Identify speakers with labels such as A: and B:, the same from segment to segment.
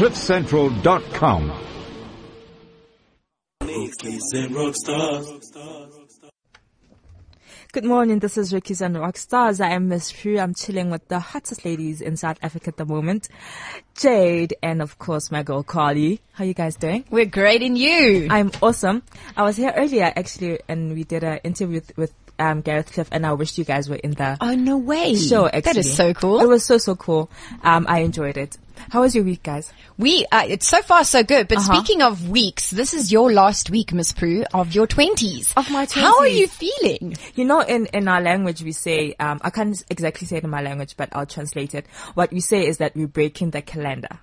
A: CliffCentral.com.
B: Good morning, this is Rookies and Rockstars. I am Miss Prue. I'm chilling with the hottest ladies in South Africa at the moment. Jade and of course my girl Carly. How you guys doing?
C: We're great in you.
B: I'm awesome. I was here earlier actually and we did an interview with, with um, Gareth Cliff and I wished you guys were in there.
C: oh no way.
B: Sure, actually.
C: That is so cool.
B: It was so, so cool. Um, I enjoyed it. How was your week guys?
C: We, uh, it's so far so good. But
B: Uh-huh.
C: speaking of weeks, this is your last week, Miss Prue, of your twenties.
B: Of my twenties.
C: How are you feeling?
B: You know, in, in our language, we say, um, I can't exactly say it in my language, but I'll translate it. What we say is that we're breaking the calendar.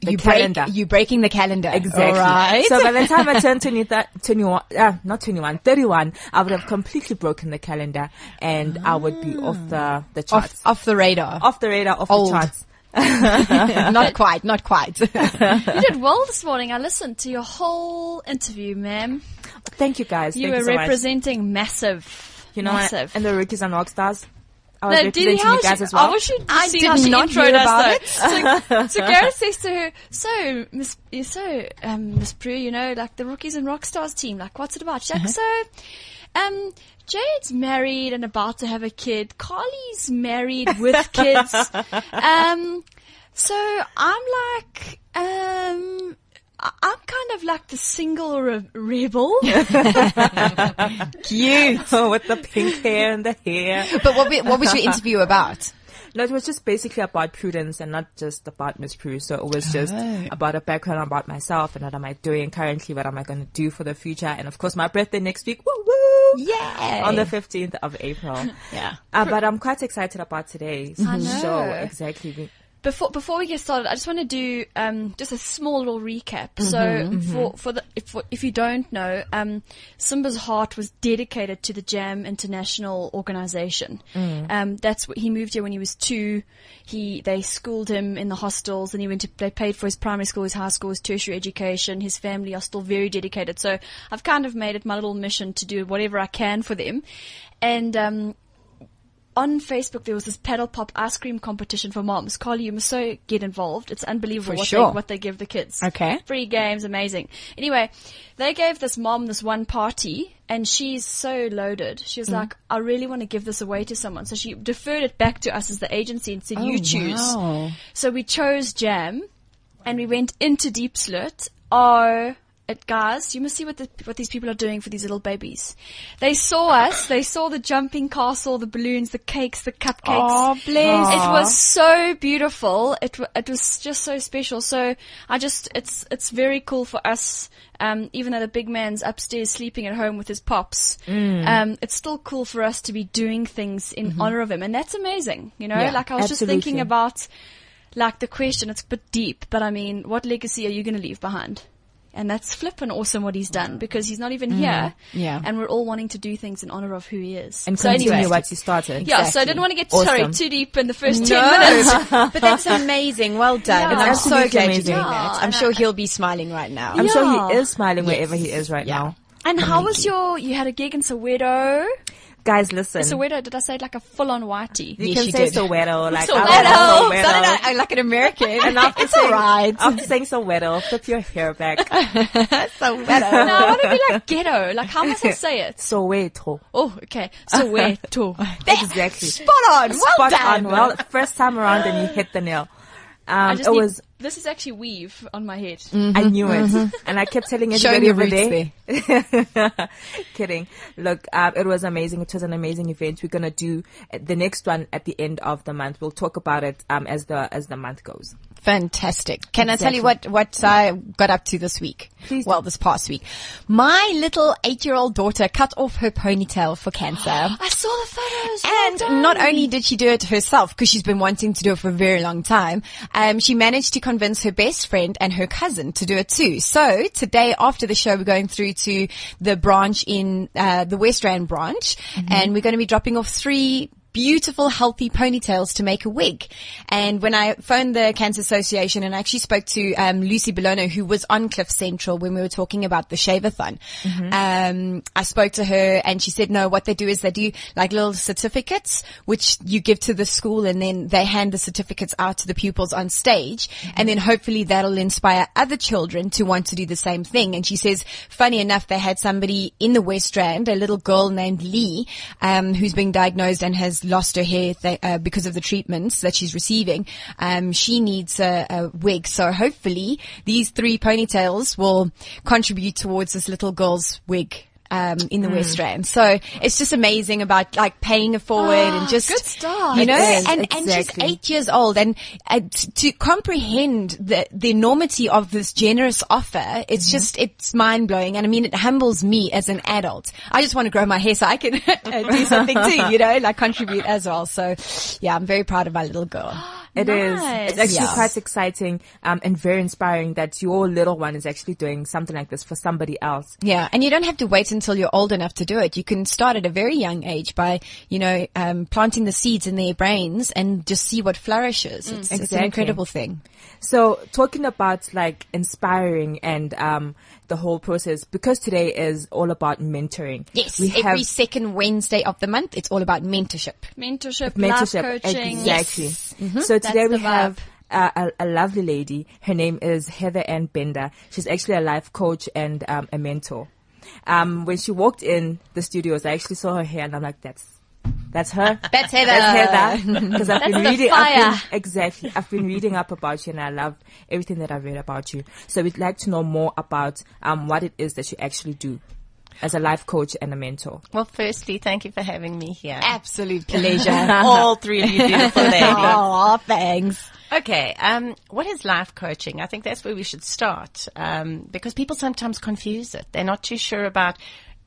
B: The
C: you
B: calendar.
C: break, you breaking the calendar.
B: Exactly.
C: Right.
B: So by the time I turned 20, th- 21, uh, not 21, 31, I would have completely broken the calendar and I would be off the, the charts.
C: off, off the radar.
B: Off the radar, off
C: Old.
B: the charts.
C: not quite, not quite.
D: You did well this morning. I listened to your whole interview, ma'am.
B: Thank you guys.
D: You
B: Thank
D: were
B: you so much.
D: representing massive.
B: You know
D: massive.
B: And the rookies and rock stars. I was
D: No, did
B: representing you guys
D: she,
B: as well.
D: I wish you'd
C: I
D: seen
C: did
D: how she
C: not
D: introed us
C: about
D: though. So, so Gareth says to her, so Miss, so um, Miss Prue, you know, like the rookies and rock stars team, like what's it about? She's like, so, um, Jade's married and about to have a kid. Carly's married with kids. um, so I'm like, um. I- I'm kind of like the single re- rebel.
B: Cute. with the pink hair and the hair.
C: but what, what was your interview about?
B: No, it was just basically about prudence and not just about Miss Prue. So it was just about a background about myself and what am I doing currently, what am I going to do for the future, and of course my birthday next week. Woo woo!
C: Yeah.
B: On the 15th of April.
C: Yeah.
B: Uh, but I'm quite excited about today's show. Exactly.
D: Before before we get started, I just want to do um, just a small little recap.
B: Mm-hmm,
D: so for for the if if you don't know, um, Simba's heart was dedicated to the Jam International organization.
B: Mm.
D: Um, that's what he moved here when he was two. He they schooled him in the hostels, and he went to they paid for his primary school, his high school, his tertiary education. His family are still very dedicated. So I've kind of made it my little mission to do whatever I can for them, and. Um, on Facebook there was this paddle pop ice cream competition for moms. Carly, you must so get involved. It's unbelievable
C: For
D: what
C: sure.
D: they what they give the kids.
C: Okay.
D: Free games, amazing. Anyway, they gave this mom this one party and she's so loaded. She
C: Mm.
D: was like, I really want to give this away to someone. So she deferred it back to us as the agency and said, you choose.
C: Oh, wow.
D: So we chose jam and we went into Diepsloot. Oh, it, guys, you must see what the, what these people are doing for these little babies. They saw us. They saw the jumping castle, the balloons, the cakes, the cupcakes.
C: Oh, bless.
D: It was so beautiful. It it was just so special. So I just it's it's very cool for us. Um, even though the big man's upstairs sleeping at home with his pops,
C: Mm.
D: um, it's still cool for us to be doing things in honor of him, and that's amazing. You know,
C: Mm-hmm. Yeah,
D: like I was just thinking about like the question. It's a bit deep, but I mean, what legacy are you going to leave behind? And that's flippin' awesome what he's done because he's not even here.
C: Mm-hmm. Yeah.
D: And we're all wanting to do things in honor of who he is.
B: and
D: so
B: continue
D: anyway,
B: what you started.
D: yeah, so I didn't want to get
B: Awesome.
D: sorry too deep in the first ten minutes.
C: but that's amazing. Well done.
D: Yeah.
C: and I'm so
B: Absolutely
C: glad you're doing
D: Yeah,
C: that. I'm
D: and
C: sure
D: I-
C: he'll be smiling right now.
B: I'm sure he is smiling wherever he is right
C: Yeah.
B: now.
D: And how was your? You had a gig in Soweto.
B: Guys, listen.
D: Soweto, did I say like a full-on whitey?
B: you
C: Yes,
B: can
C: you
B: say
C: did.
B: Soweto, like
D: Soweto.
B: I love
C: Sounded
B: Soweto.
C: like- like an American.
B: And after
C: it's
B: saying,
C: alright.
B: After saying Soweto, flip your hair back.
C: so
D: no, I want to be like ghetto. Like how must I say it?
B: Soweto.
D: Oh, okay. Soweto.
B: Exactly.
C: Spot on. Well
B: Spot
C: done.
B: on. Well, first time around and you hit the nail.
D: I
B: Um,
D: just
B: it
D: need,
B: was,
D: This is actually weave on my head.
B: I knew it. And I kept telling everybody
C: your
B: over
C: roots
B: there. Kidding. Look, um, it was amazing. It was an amazing event. We're gonna do uh, the next one at the end of the month. We'll talk about it um, as the as the month goes.
C: Fantastic. Can I tell you what, what I got up to this week?
B: Please
C: well, this past week. My little eight-year-old daughter cut off her ponytail for cancer.
D: I saw the photos.
C: And
D: done.
C: not only did she do it herself, because she's been wanting to do it for a very long time, um, she managed to convince her best friend and her cousin to do it too. So today, after the show, we're going through to the branch in uh, the West Rand branch, and we're going to be dropping off three beautiful, healthy ponytails to make a wig. And when I phoned the Cancer Association and I actually spoke to um, Lucy Belono, who was on Cliff Central when we were talking about the Shavathon,
B: Mm-hmm.
C: um, I spoke to her and she said, no, what they do is they do like little certificates, which you give to the school and then they hand the certificates out to the pupils on stage. And then hopefully that'll inspire other children to want to do the same thing. And she says, funny enough, they had somebody in the West Rand, a little girl named Lee, um, who's being diagnosed and has lost her hair th- uh, because of the treatments that she's receiving. Um, she needs a, a wig. So hopefully these three ponytails will contribute towards this little girl's wig. Um, in the West Rand. So it's just amazing about like paying it forward and just,
D: good stuff.
C: you know,
B: It is,
C: and, and she's eight years old and uh, t- to comprehend the, the enormity of this generous offer, it's just, it's mind blowing. And I mean, it humbles me as an adult. I just want to grow my hair so I can uh, do something too, you know, like contribute as well. So yeah, I'm very proud of my little girl.
B: It is.
D: Nice.
B: It's actually
C: Yeah.
B: quite exciting um, and very inspiring that your little one is actually doing something like this for somebody else.
C: Yeah, and you don't have to wait until you're old enough to do it. You can start at a very young age by, you know, um, planting the seeds in their brains and just see what flourishes. It's, it's an incredible thing.
B: So talking about like inspiring and um, the whole process, because today is all about mentoring.
C: Yes,
B: we
C: every
B: have
C: second Wednesday of the month, it's all about mentorship.
D: Mentorship,
B: mentorship.
D: life coaching.
B: Exactly.
C: Mm-hmm.
B: So today
D: the
B: we have a, a, a lovely lady. Her name is Heather Ann Bender. She's actually a life coach and um, a mentor. Um, when she walked in the studios, I actually saw her hair and I'm like, that's that's her.
C: That's Heather.
B: That's Heather. Because I've been
D: That's the
B: reading. I've been, exactly. I've been reading up about you, and I love everything that I've read about you. So we'd like to know more about um, what it is that you actually do as a life coach and a mentor.
A: Well, firstly, thank you for having me here.
C: Absolute pleasure.
A: All three of you beautiful ladies.
C: oh, thanks.
A: Okay, um, what is life coaching? I think that's where we should start um, because people sometimes confuse it. They're not too sure about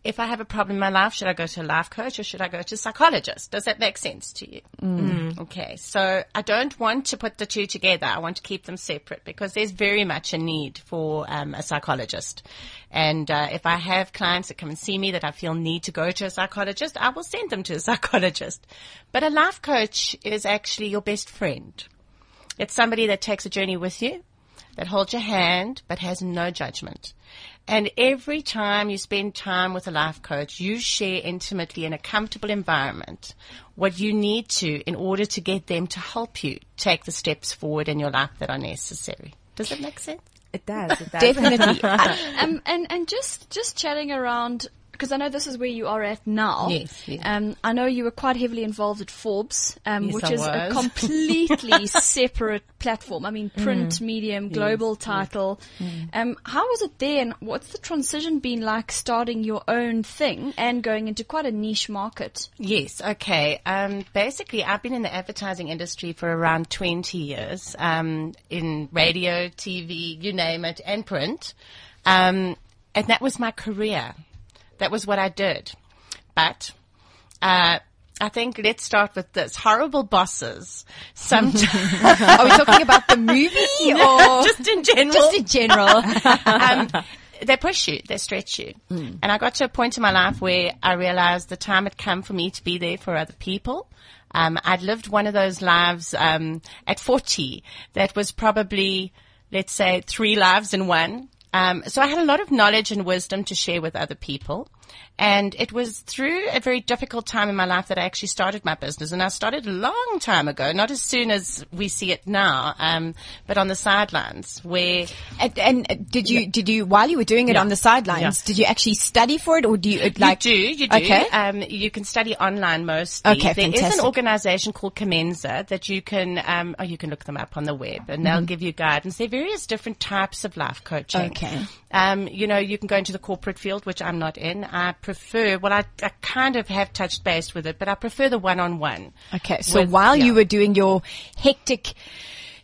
A: if I have a problem in my life, should I go to a life coach or should I go to a psychologist? Does that make sense to you? Mm. Okay, so I don't want to put the two together. I want to keep them separate because there's very much a need for um, a psychologist. And uh, if I have clients that come and see me that I feel need to go to a psychologist, I will send them to a psychologist. But a life coach is actually your best friend. It's somebody that takes a journey with you, that holds your hand, but has no judgment. And every time you spend time with a life coach, you share intimately in a comfortable environment what you need to in order to get them to help you take the steps forward in your life that are necessary. Does that make sense?
B: It does. It does.
C: Definitely.
D: Um, and and just just chatting around because I know this is where you are at now.
A: Yes, yes.
D: Um, I know you were quite heavily involved at Forbes, um,
A: Yes,
D: which
A: I
D: is a completely separate platform. I mean, print,
A: Mm.
D: medium, global title. Um, how was it there, and what's the transition been like starting your own thing and going into quite a niche market?
A: Yes, okay. Um, basically, I've been in the advertising industry for around 20 years, um, in radio, TV, you name it, and print. Um, and that was my career. That was what I did. But, uh, I think let's start with this. Horrible bosses. Sometimes,
C: Are we talking about the movie or
A: just in general.
C: just in general?
A: um, they push you, they stretch you. And I got to a point in my life where I realized the time had come for me to be there for other people. Um, I'd lived one of those lives um, at 40 that was probably, let's say, three lives in one. Um, so I had a lot of knowledge and wisdom to share with other people. And it was through a very difficult time in my life that I actually started my business. And I started a long time ago, not as soon as we see it now, um, but on the sidelines where
C: And, and did you did you while you were doing it
A: Yeah.
C: on the sidelines?
A: Yeah.
C: Did you actually study for it, or do you like?
A: you do, you do.
C: Okay.
A: Um, you can study online mostly.
C: Okay,
A: There is
C: fantastic.
A: an organization called COMENSA that you can, um, oh, you can look them up on the web and they'll give you guidance. There are various different types of life coaching.
C: Mm-hmm. Okay.
A: Um, you know, you can go into the corporate field, which I'm not in. I prefer, well, I, I kind of have touched base with it, but I prefer the one-on-one.
C: Okay, so
A: With-
C: while you were doing your hectic,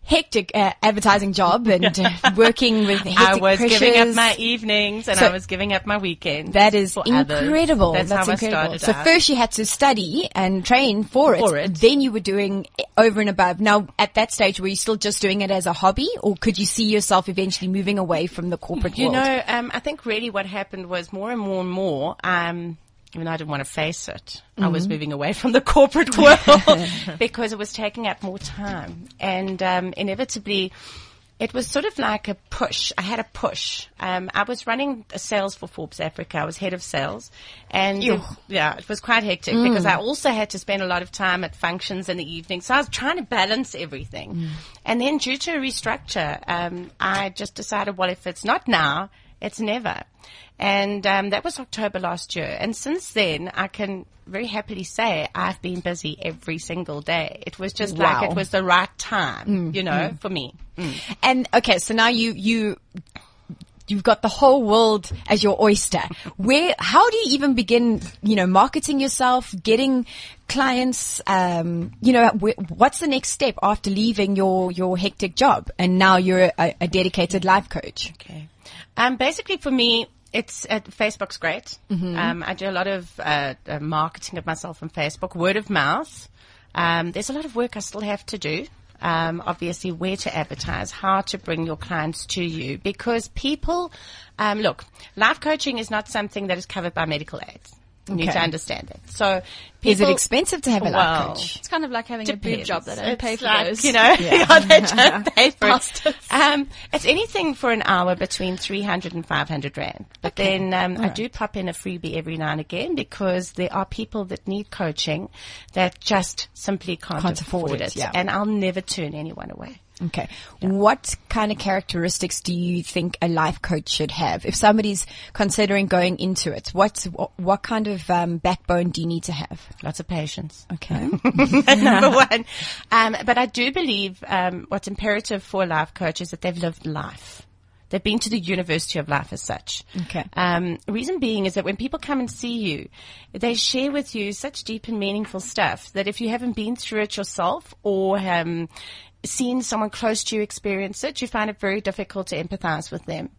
C: hectic uh, advertising job and uh, working with hectic
A: I was
C: pressures,
A: giving up my evenings and
C: So-
A: I was giving up my weekends.
C: That is
A: others.
C: incredible.
A: That's,
C: That's
A: how
C: incredible.
A: I started
C: so
A: out.
C: first you had to study and train for it.
A: For it.
C: Then you were doing over and above. Now at that stage, were you still just doing it as a hobby, or could you see yourself eventually moving away from the corporate
A: You
C: world?
A: You know, um, I think really what happened was more and more and more. Um, even though I didn't want to face it, I was moving away from the corporate world because it was taking up more time. And um, inevitably, it was sort of like a push. I had a push. Um, I was running a sales for Forbes Africa. I was head of sales, and it- yeah, it was quite hectic because I also had to spend a lot of time at functions in the evening. So I was trying to balance everything. And then due to a restructure, um, I just decided, well, if it's not now, it's never. And um, that was October last year. And since then, I can very happily say I've been busy every single day. It was just like it was the right time, you know, for me.
C: And okay, so now you you you've got the whole world as your oyster. Where how do you even begin, you know, marketing yourself, getting clients, um, you know, wh- what's the next step after leaving your your hectic job and now you're a, a dedicated life coach?
A: Okay. Um, basically, for me, it's uh, Facebook's great. Um, I do a lot of uh, uh, marketing of myself on Facebook, word of mouth. Um, there's a lot of work I still have to do. Um, obviously, where to advertise, how to bring your clients to you, because people um, look. Life coaching is not something that is covered by medical aids. You need to understand that. So, people,
C: Is it expensive to have a life coach?
D: It's kind of like having a boob job that don't pay for
A: like,
D: those.
A: You know, yeah. they don't pay for it. Um, it's anything for an hour between 300 and 500 rand. But then um, I do pop in a freebie every now and again because there are people that need coaching that just simply can't,
C: Can't afford it, yeah.
A: And I'll never turn anyone away.
C: Okay. What kind of characteristics do you think a life coach should have? If somebody's considering going into it, what what, what kind of um, backbone do you need to have?
A: Lots of patience.
C: Okay.
A: number one. Um, but I do believe um, what's imperative for a life coach is that they've lived life. They've been to the University of Life as such.
C: Okay.
A: Um, reason being is that when people come and see you, they share with you such deep and meaningful stuff that if you haven't been through it yourself or um, seen someone close to you experience it, you find it very difficult to empathize with them.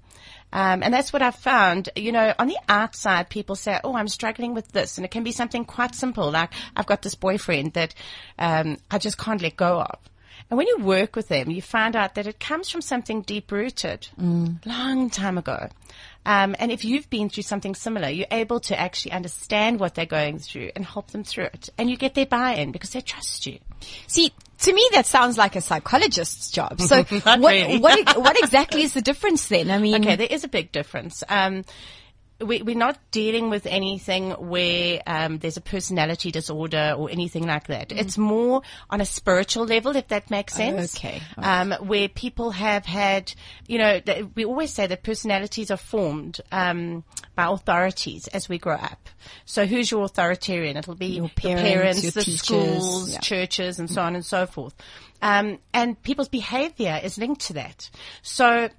A: Um, and that's what I've found. You know, on the outside, people say, "Oh, I'm struggling with this," and it can be something quite simple, like I've got this boyfriend that um, I just can't let go of. And when you work with them, you find out that it comes from something deep rooted, long time ago. Um, and if you've been through something similar, you're able to actually understand what they're going through and help them through it. And you get their buy-in because they trust you.
C: See, to me, that sounds like a psychologist's job. So, what,
A: really.
C: what what exactly is the difference then? I mean,
A: Okay, there is a big difference. Um, we, we're not dealing with anything where um, there's a personality disorder or anything like that. It's more on a spiritual level, if that makes sense.
C: Okay.
A: Um, where people have had, you know, th- we always say that personalities are formed um, by authorities as we grow up. So who's your authoritarian? It'll be
C: Your
A: your
C: parents,
A: parents,
C: your
A: the
C: teachers,
A: schools,
C: yeah.
A: churches, and so on and so forth. Um, and people's behavior is linked to that. So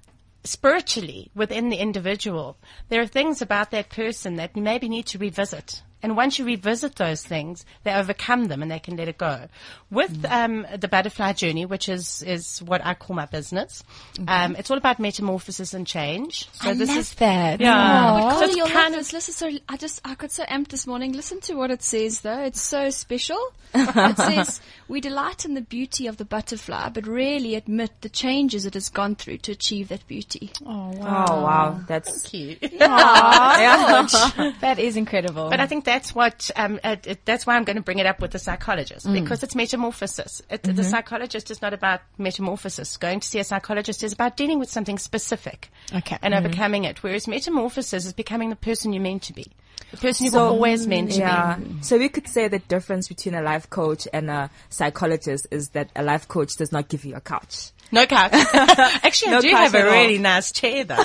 A: spiritually within the individual, there are things about that person that you maybe need to revisit. And once you revisit those things, they overcome them and they can let it go. With
C: Mm.
A: um, the butterfly journey, which is is what I call my business, um, it's all about metamorphosis and change. So
C: I
A: this
C: love
A: is
C: that.
A: Yeah.
C: Aw.
A: So
D: Carly,
A: it's
D: you'll
A: kind
D: love this. Listen, so I just I got so amped this morning. Listen to what it says though. It's so special. it says we delight in the beauty of the butterfly, but rarely admit the changes it has gone through to achieve that beauty.
B: Oh wow, that's
A: cute.
C: that is incredible.
A: But I think that's what um, uh, it, that's why I'm going to bring it up with the psychologist
C: Mm.
A: because it's metamorphosis. It,
C: Mm-hmm.
A: The psychologist is not about metamorphosis. Going to see a psychologist is about dealing with something specific
C: Okay.
A: and
C: Mm-hmm.
A: overcoming it. Whereas metamorphosis is becoming the person you're meant to be, the person you were always meant to
B: yeah.
A: be.
B: So we could say the difference between a life coach and a psychologist is that a life coach does not give you a couch.
A: No couch. Actually, I do have a really nice chair though.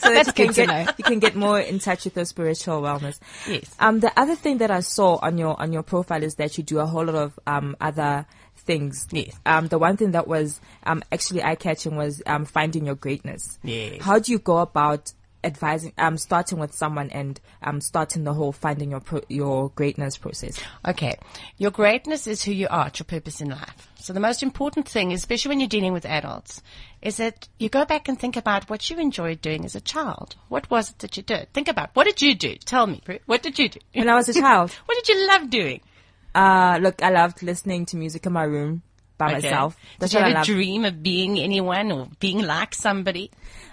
B: So that you can
C: good to know.
B: you can get more in touch with your spiritual wellness.
A: Yes.
B: Um, the other thing that I saw on your on your profile is that you do a whole lot of um other things.
A: Yes.
B: Um, the one thing that was um actually eye catching was um finding your greatness.
A: Yes.
B: How do you go about advising um starting with someone and um starting the whole finding your pro- your greatness process?
A: Okay. Your greatness is who you are, it's your purpose in life. So the most important thing, especially when you're dealing with adults, is that you go back and think about what you enjoyed doing as a child. What was it that you did? Think about what did you do? Tell me, What did you do?
B: When I was a child,
A: what did you love doing?
B: uh, look, I loved listening to music in my room. By
A: Okay.
B: myself. That's
A: Did you ever dream of being anyone or being like somebody?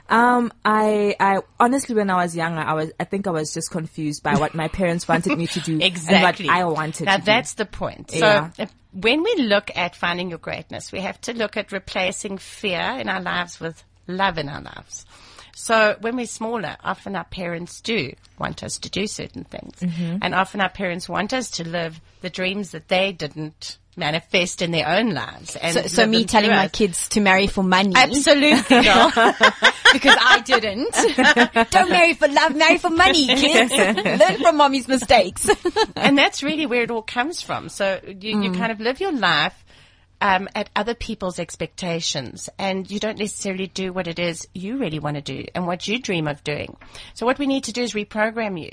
B: Um, I, I honestly, when I was younger, I was, I think I was just confused by what my parents wanted me to do
A: Exactly.
B: and what I wanted
A: now
B: to
A: that's the point. So
B: Yeah.
A: if, when we look at finding your greatness, we have to look at replacing fear in our lives with love in our lives. So when we're smaller, often our parents do want us to do certain things.
B: Mm-hmm.
A: And often our parents want us to live the dreams that they didn't manifest in their own lives. And
C: So, so me telling my kids to marry for money.
A: Absolutely, girl.
C: because I didn't. Don't marry for love, marry for money, kids. Learn from mommy's mistakes.
A: and that's really where it all comes from. So you, you kind of live your life um, at other people's expectations, and you don't necessarily do what it is you really want to do and what you dream of doing. So what we need to do is reprogram you.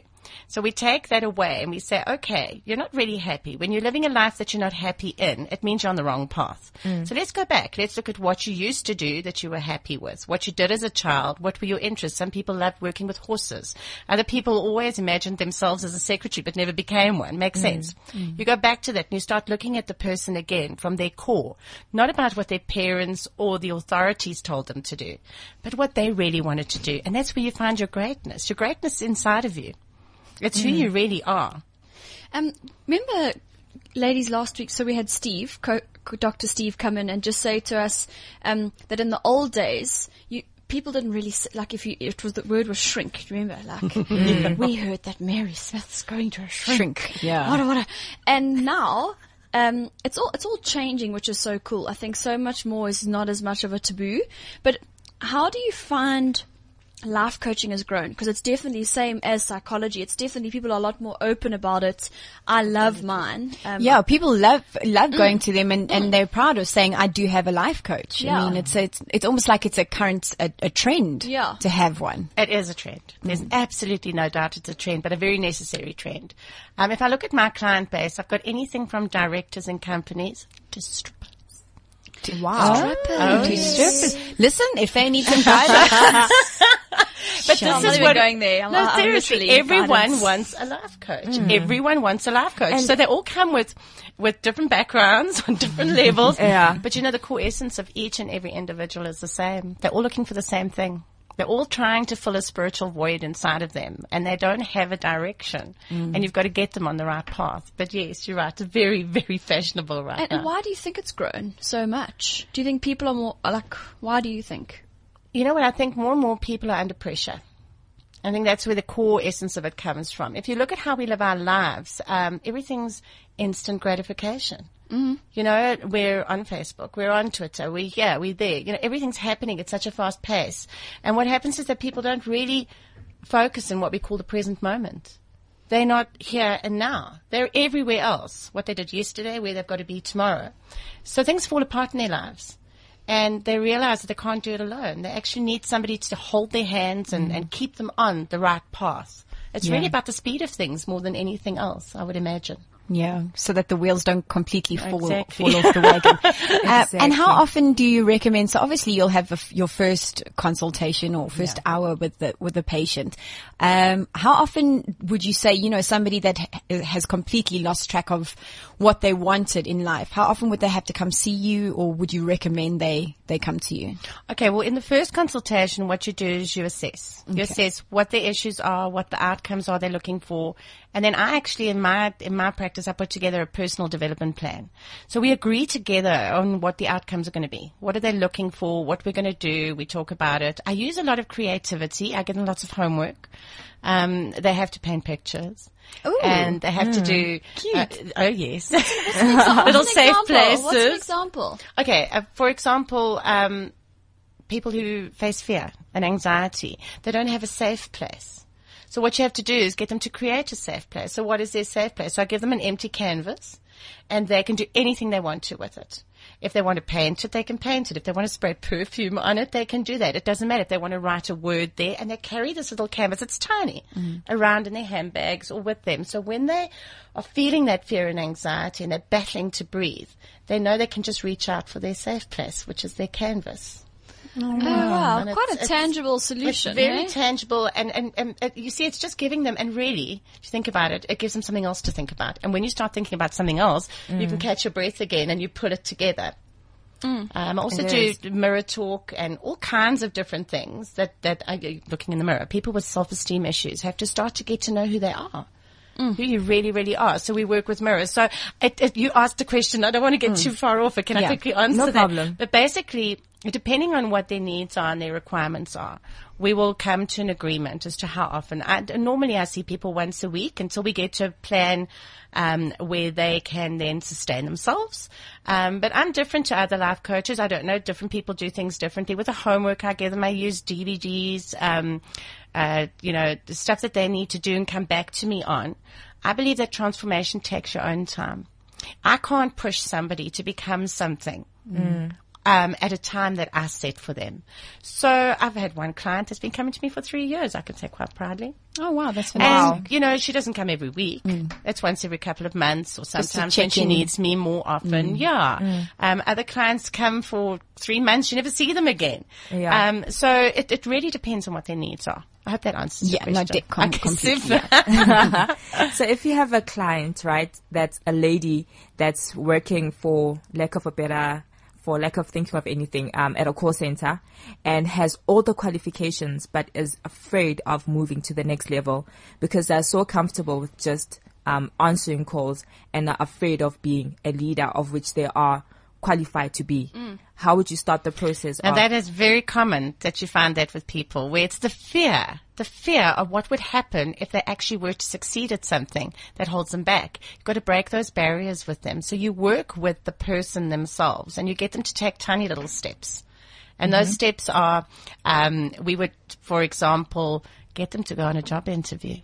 A: So we take that away and we say, okay, you're not really happy. When you're living a life that you're not happy in, it means you're on the wrong path. Mm. So let's go back. Let's look at what you used to do that you were happy with, what you did as a child, what were your interests. Some people loved working with horses. Other people always imagined themselves as a secretary but never became one. Makes mm. sense. Mm. You go back to that and you start looking at the person again from their core, not about what their parents or the authorities told them to do, but what they really wanted to do. And that's where you find your greatness. Your greatness inside of you. It's who you really are.
D: Um, remember, ladies, last week, so we had Steve, co- co- Dr. Steve, come in and just say to us um, that in the old days, you people didn't really s- like if you it was the word was shrink. Remember, like we heard that Mary Smith's going to a shrink.
C: Shrink, yeah.
D: What a- what a- and now. Um, it's all it's all changing, which is so cool. I think so much more is not as much of a taboo. But how do you find life coaching has grown because it's definitely the same as psychology. It's definitely people are a lot more open about it. I love mine. Um,
C: Yeah, people love love going to them and, and they're proud of saying I do have a life coach.
D: Yeah.
C: I mean, it's it's it's almost like it's a current a, a trend
D: Yeah.
C: to have one.
A: It is a trend. There's absolutely no doubt it's a trend, but a very necessary trend. Um, if I look at my client base, I've got anything from directors and companies to strippers.
C: Wow.
A: Oh,
C: to
A: oh,
C: yes. Listen, if they need some guidance,
A: But
C: Sure.
D: I'm
A: this
D: not
A: is
D: even
A: what
D: going there. I'm-
A: no,
D: I'm
A: seriously, everyone
D: guidance.
A: wants a life coach. Everyone wants a life coach. so they all come with with different backgrounds on different levels.
B: Yeah.
A: But you know, the core essence of each and every individual is the same. They're all looking for the same thing. They're all trying to fill a spiritual void inside of them, and they don't have a direction. And you've got to get them on the right path. But yes, you're right. It's very, very fashionable right
D: And,
A: now.
D: and why do you think it's grown so much? Do you think people are more like? Why do you think?
A: You know what? I think more and more people are under pressure. I think that's where the core essence of it comes from. If you look at how we live our lives, um, everything's instant gratification. Mm. You know, we're on Facebook, we're on Twitter, we're here, we're there. You know, everything's happening at such a fast pace. And what happens is that people don't really focus on what we call the present moment. They're not here and now. They're everywhere else. What they did yesterday, where they've got to be tomorrow. So things fall apart in their lives. And they realize that they can't do it alone. They actually need somebody to hold their hands and, and keep them on the right path. It's really about the speed of things more than anything else, I would imagine.
C: Yeah, so that the wheels don't completely fall
A: Exactly.
C: fall off the wagon. Uh, and how often do you recommend? So obviously you'll have a f your first consultation or first hour with the with the patient. Um, how often would you say you know somebody that ha- has completely lost track of what they wanted in life? How often would they have to come see you, or would you recommend they they come to you?
A: Okay, well, in the first consultation, what you do is you assess. You assess what the issues are, what the outcomes are they're looking for, and then I actually, in my in my practice, I put together a personal development plan. So we agree together on what the outcomes are going to be. What are they looking for? What we're going to do? We talk about it. I use a lot of creativity. I give them lots of homework. Um, they have to paint pictures. and they have to do, uh, oh yes, little safe places.
D: What's an example?
A: Okay, uh, for example, um, people who face fear and anxiety, they don't have a safe place. So what you have to do is get them to create a safe place. So what is their safe place? So I give them an empty canvas and they can do anything they want to with it. If they want to paint it, they can paint it. If they want to spray perfume on it, they can do that. It doesn't matter if they want to write a word there and they carry this little canvas. It's tiny mm. around in their handbags or with them. So when they are feeling that fear and anxiety and they're battling to breathe, they know they can just reach out for their safe place, which is their canvas.
D: Oh wow,
A: And
D: quite a tangible
A: It's
D: solution.
A: very
D: eh?
A: tangible, and, and, and uh, you see, it's just giving them, and really, if you think about it, it gives them something else to think about. And when you start thinking about something else, you can catch your breath again and you put it together. Um, I also
B: It
A: do mirror talk and all kinds of different things that, that are looking in the mirror. People with self-esteem issues have to start to get to know who they are. Who you really, really are. So we work with mirrors. So it, it, you asked a question. I don't want to get too far off it. Can I quickly answer
B: No
A: that?
B: problem.
A: But basically, depending on what their needs are and their requirements are, we will come to an agreement as to how often. I, normally, I see people once a week until we get to a plan um, where they can then sustain themselves. Um, but I'm different to other life coaches. I don't know. Different people do things differently. With the homework I give them, I use DVDs. Um, uh, you know, the stuff that they need to do and come back to me on. I believe that transformation takes your own time. I can't push somebody to become something. Um, at a time that I set for them. So I've had one client that's been coming to me for three years, I can say quite proudly.
C: Oh wow, that's fantastic.
A: And, you know, she doesn't come every week. It's once every couple of months or sometimes when she needs me more often. Yeah. Um, other clients come for three months. You never see them again.
B: Yeah.
A: Um, so it, it really depends on what their needs are. I hope that answers
C: Yeah,
A: your
C: no,
A: question.
C: com-
A: Okay,
C: completely,
A: super.
B: so if you have a client, right, that's a lady that's working for lack of a better, for lack of thinking of anything, um, at a call center and has all the qualifications but is afraid of moving to the next level because they're so comfortable with just, um, answering calls and are afraid of being a leader of which they are qualified to be. How would you start the process?
A: And
B: of,
A: that is very common that you find that with people where it's the fear, the fear of what would happen if they actually were to succeed at something that holds them back. You've got to break those barriers with them. So you work with the person themselves and you get them to take tiny little steps. And those steps are, um, we would, for example, get them to go on a job interview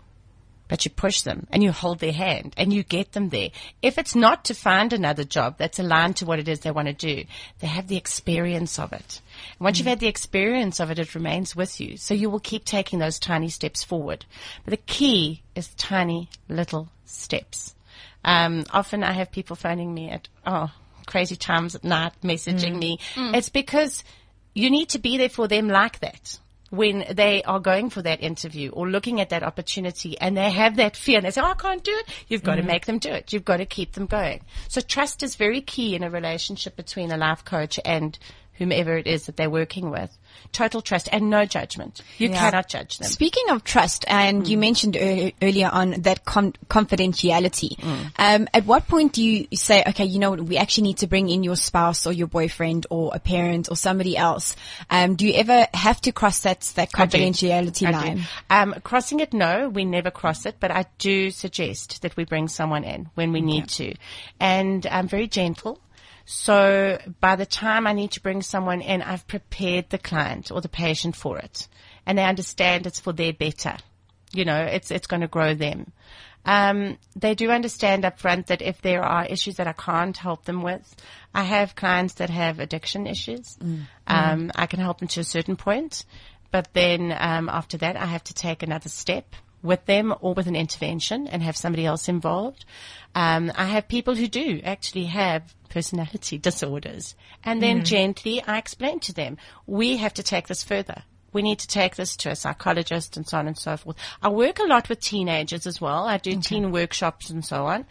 A: but you push them and you hold their hand and you get them there. If it's not to find another job that's aligned to what it is they want to do, they have the experience of it. And once you've had the experience of it, it remains with you. So you will keep taking those tiny steps forward. But the key is tiny little steps. Um, often I have people phoning me at, oh, crazy times at night, messaging me. It's because you need to be there for them like that when they are going for that interview or looking at that opportunity and they have that fear and they say, oh, I can't do it. You've got to mm-hmm. make them do it. You've got to keep them going. So trust is very key in a relationship between a life coach and whomever it is that they're working with. Total trust and no judgment. You
B: Yeah.
A: cannot judge them.
C: Speaking of trust, and you mentioned ear- earlier on that con- confidentiality. Um, at what point do you say, okay, you know we actually need to bring in your spouse or your boyfriend or a parent or somebody else? Um, do you ever have to cross that that confidentiality
A: I
C: line?
A: Um, crossing it, no, we never cross it, but I do suggest that we bring someone in when we need to. And I'm very gentle. So by the time I need to bring someone in, I've prepared the client or the patient for it. And they understand it's for their better. You know, it's, it's going to grow them. Um, they do understand up front that if there are issues that I can't help them with, I have clients that have addiction issues. Um, I can help them to a certain point, but then um, after that, I have to take another step with them or with an intervention and have somebody else involved. Um, I have people who do actually have personality disorders, and then gently I explain to them, we have to take this further we need to take this to a psychologist and so on and so forth. I work a lot with teenagers as well. I do teen workshops and so on.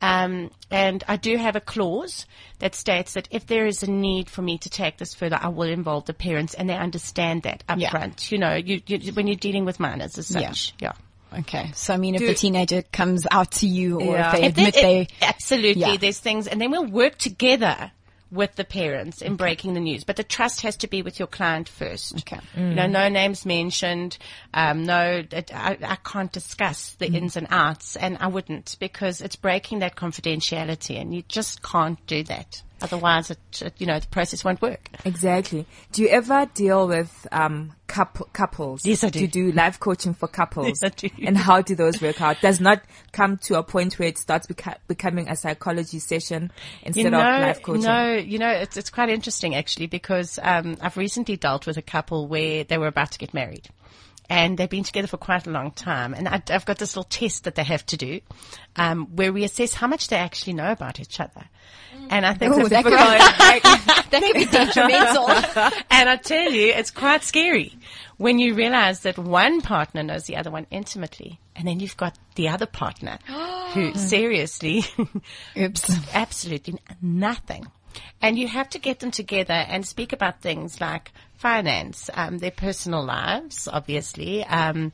A: Um, and I do have a clause that states that if there is a need for me to take this further, I will involve the parents and they understand that up
C: Yeah.
A: front. You know, you, you, when you're dealing with minors as
C: Yeah.
A: such. Yeah.
C: Okay. So I mean, if the teenager comes out to you or
B: Yeah.
C: if they
A: If they-
C: admit they,
A: if- absolutely,
C: Yeah.
A: there's things, and then we'll work together with the parents in breaking the news. But the trust has to be with your client first.
C: Okay.
A: You know, no names mentioned. Um, no, it, I, I can't discuss the ins and outs, and I wouldn't because it's breaking that confidentiality, and you just can't do that. Otherwise, it, you know, the process won't work.
B: Exactly. Do you ever deal with um coup- couples?
A: Yes, I do.
B: To do life coaching for couples.
A: Yes, I do.
B: And how do those work out? Does not come to a point where it starts beca- becoming a psychology session instead
A: you know,
B: of life coaching.
A: No, you know, it's, it's quite interesting actually because um, I've recently dealt with a couple where they were about to get married. And they've been together for quite a long time. And I, I've got this little test that they have to do, um, where we assess how much they actually know about each other. And I think
C: Oh,
A: that's
C: that could, that could be detrimental.
A: and I tell you, it's quite scary when you realize that one partner knows the other one intimately, and then you've got the other partner who seriously,
C: Oops.
A: absolutely nothing. And you have to get them together and speak about things like finance, um, their personal lives, obviously, um,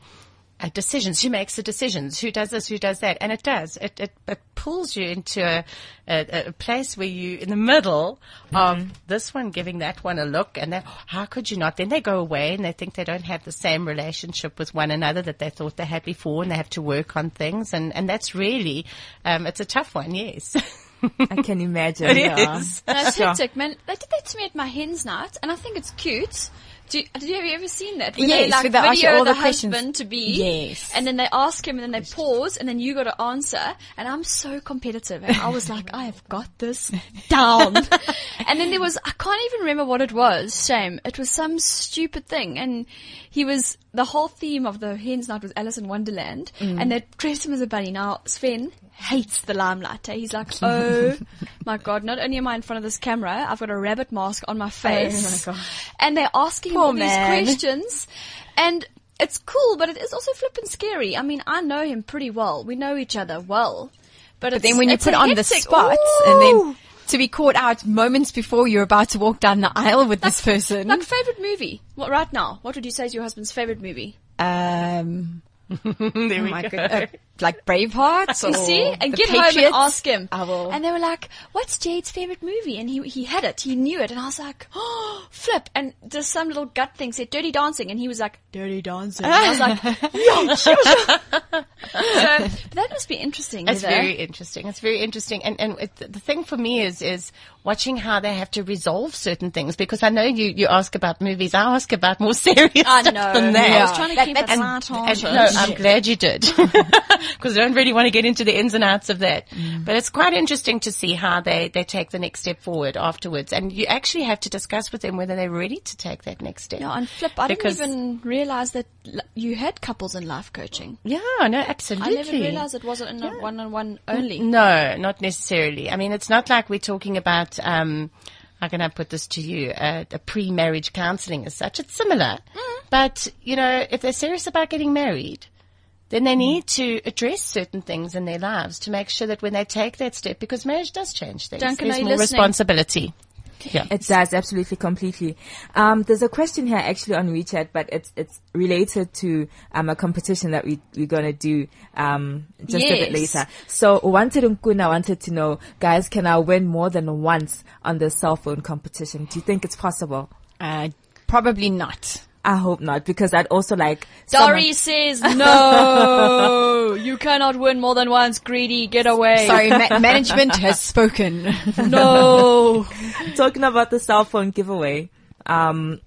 A: uh, decisions. Who makes the decisions? Who does this? Who does that? And it does. It it, it pulls you into a, a, a place where you in the middle of this one giving that one a look, and then how could you not? Then they go away and they think they don't have the same relationship with one another that they thought they had before, and they have to work on things, and and that's really um, it's a tough one. Yes,
B: I can imagine.
A: it
B: yeah.
A: is.
D: No, it's
B: Sure.
D: hectic, man. They did that to me at my hen's night, and I think it's cute. Do you, have you ever seen that? Where
C: Yes,
D: they like
C: where they ask you
D: video
C: all
D: the,
C: the questions.
D: husband to be.
C: Yes.
D: And then they ask him, and then they pause, and then you got to answer. And I'm so competitive, and I was like, I have got this down. and then there was, I can't even remember what it was. Shame. It was some stupid thing, and he was the whole theme of the hen's night was Alice in Wonderland,
C: Mm.
D: and they dressed him as a bunny. Now Sven hates the limelight. eh? He's like, oh my god! Not only am I in front of this camera, I've got a rabbit mask on my face,
C: Oh my God.
D: and they're asking him
C: Poor
D: all
C: man.
D: these questions, and it's cool, but it is also flippin' scary. I mean, I know him pretty well. We know each other well, but,
C: But then when you put
D: a
C: on the
D: hectic-
C: spot
D: Ooh.
C: and then to be caught out moments before you're about to walk down the aisle with this person.
D: like favorite movie, what right now? What would you say is your husband's favorite movie?
C: um,
A: there
C: oh
A: we
C: my
A: go.
C: God, uh, like Braveheart.
D: You see, and
C: The
D: get home and ask him.
C: I will.
D: And they were like, "What's Jade's favorite movie?" And he he had it, he knew it, and I was like, "Oh, flip!" And just some little gut thing said "Dirty Dancing," and he was like, "Dirty Dancing." And I was like, "Yo, sure, sure." So that must be interesting.
A: It's
D: whether-
A: very interesting. It's very interesting. And, and it, the thing for me is, is watching how they have to resolve certain things because I know you, you ask about movies. I ask about more serious
D: I
A: stuff
D: know.
A: than that.
D: I was trying to
C: That-
D: keep
C: that's-
D: it light-hearted.
A: and no, I'm glad you did because I don't really want to get into the ins and outs of that. But it's quite interesting to see how they, they take the next step forward afterwards. And you actually have to discuss with them whether they're ready to take that next step.
D: Yeah, and flip, I
A: Because-
D: didn't even realize that you had couples in life coaching.
A: Yeah, no, absolutely.
D: I never realized it wasn't in one-on-one only.
A: No, not necessarily. I mean, it's not like we're talking about, um, how can I put this to you, uh, a pre-marriage counseling as such. It's similar. But, you know, if they're serious about getting married, then they need to address certain things in their lives to make sure that when they take that step, because marriage does change things.
D: Duncan,
A: There's more
D: listening?
A: responsibility. Yeah.
B: It does absolutely completely. Um, there's a question here actually on WeChat, but it's it's related to um, a competition that we we're gonna do um, just a bit later. So wanted Nkuna wanted to know, guys, can I win more than once on the cell phone competition? Do you think it's possible?
C: Uh, probably not.
B: I hope not, because I'd also like.
D: Dory says, no, you cannot win more than once, greedy, get away.
C: Sorry, ma- management has spoken.
D: No.
B: talking about the cell phone giveaway. Um,